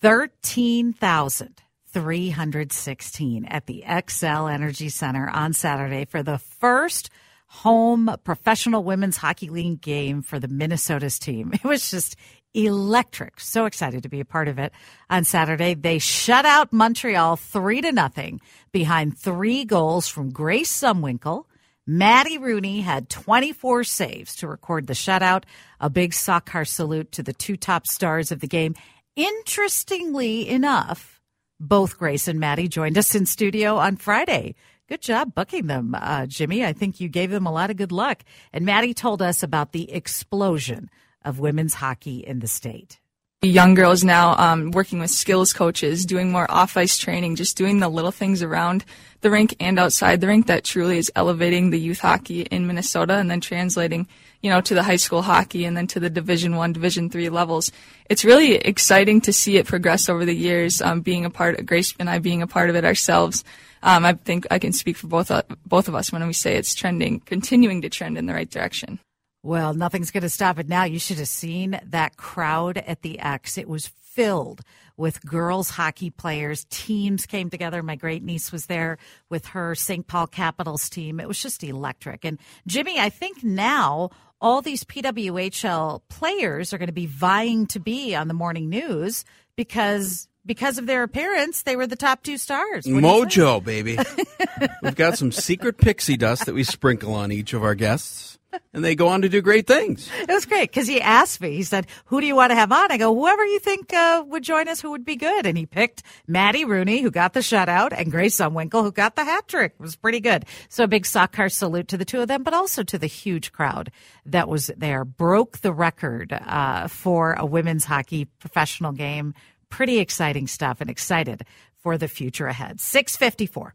13,316 at the Xcel Energy Center on Saturday for the first home professional women's hockey league game for the Minnesota's team. It was just electric. So excited to be a part of it on Saturday. They shut out Montreal three to nothing behind three goals from Grace Zumwinkle. Maddie Rooney had 24 saves to record the shutout. A big Sawkar salute to the two top stars of the game Interestingly enough, both Grace and Maddie joined us in studio on Friday. Good job booking them, uh, Jimmy. I think you gave them a lot of good luck. And Maddie told us about the explosion of women's hockey in the state young girls now um, working with skills coaches, doing more off ice training, just doing the little things around the rink and outside the rink that truly is elevating the youth hockey in Minnesota and then translating, you know, to the high school hockey and then to the Division One, Division Three levels. It's really exciting to see it progress over the years. Um, being a part, of Grace and I being a part of it ourselves. Um, I think I can speak for both uh, both of us when we say it's trending, continuing to trend in the right direction. Well, nothing's going to stop it now. You should have seen that crowd at the X. It was filled with girls hockey players. Teams came together. My great niece was there with her St. Paul Capitals team. It was just electric. And Jimmy, I think now all these PWHL players are going to be vying to be on the morning news because because of their appearance, they were the top two stars. Mojo, baby. We've got some secret pixie dust that we sprinkle on each of our guests and they go on to do great things. It was great because he asked me. He said, "Who do you want to have on?" I go, "Whoever you think uh, would join us, who would be good." And he picked Maddie Rooney, who got the shutout, and Grace Zumwinkle, who got the hat trick. It was pretty good. So a big Sawkar salute to the two of them, but also to the huge crowd that was there. Broke the record uh, for a women's hockey professional game. Pretty exciting stuff, and excited for the future ahead. Six fifty four.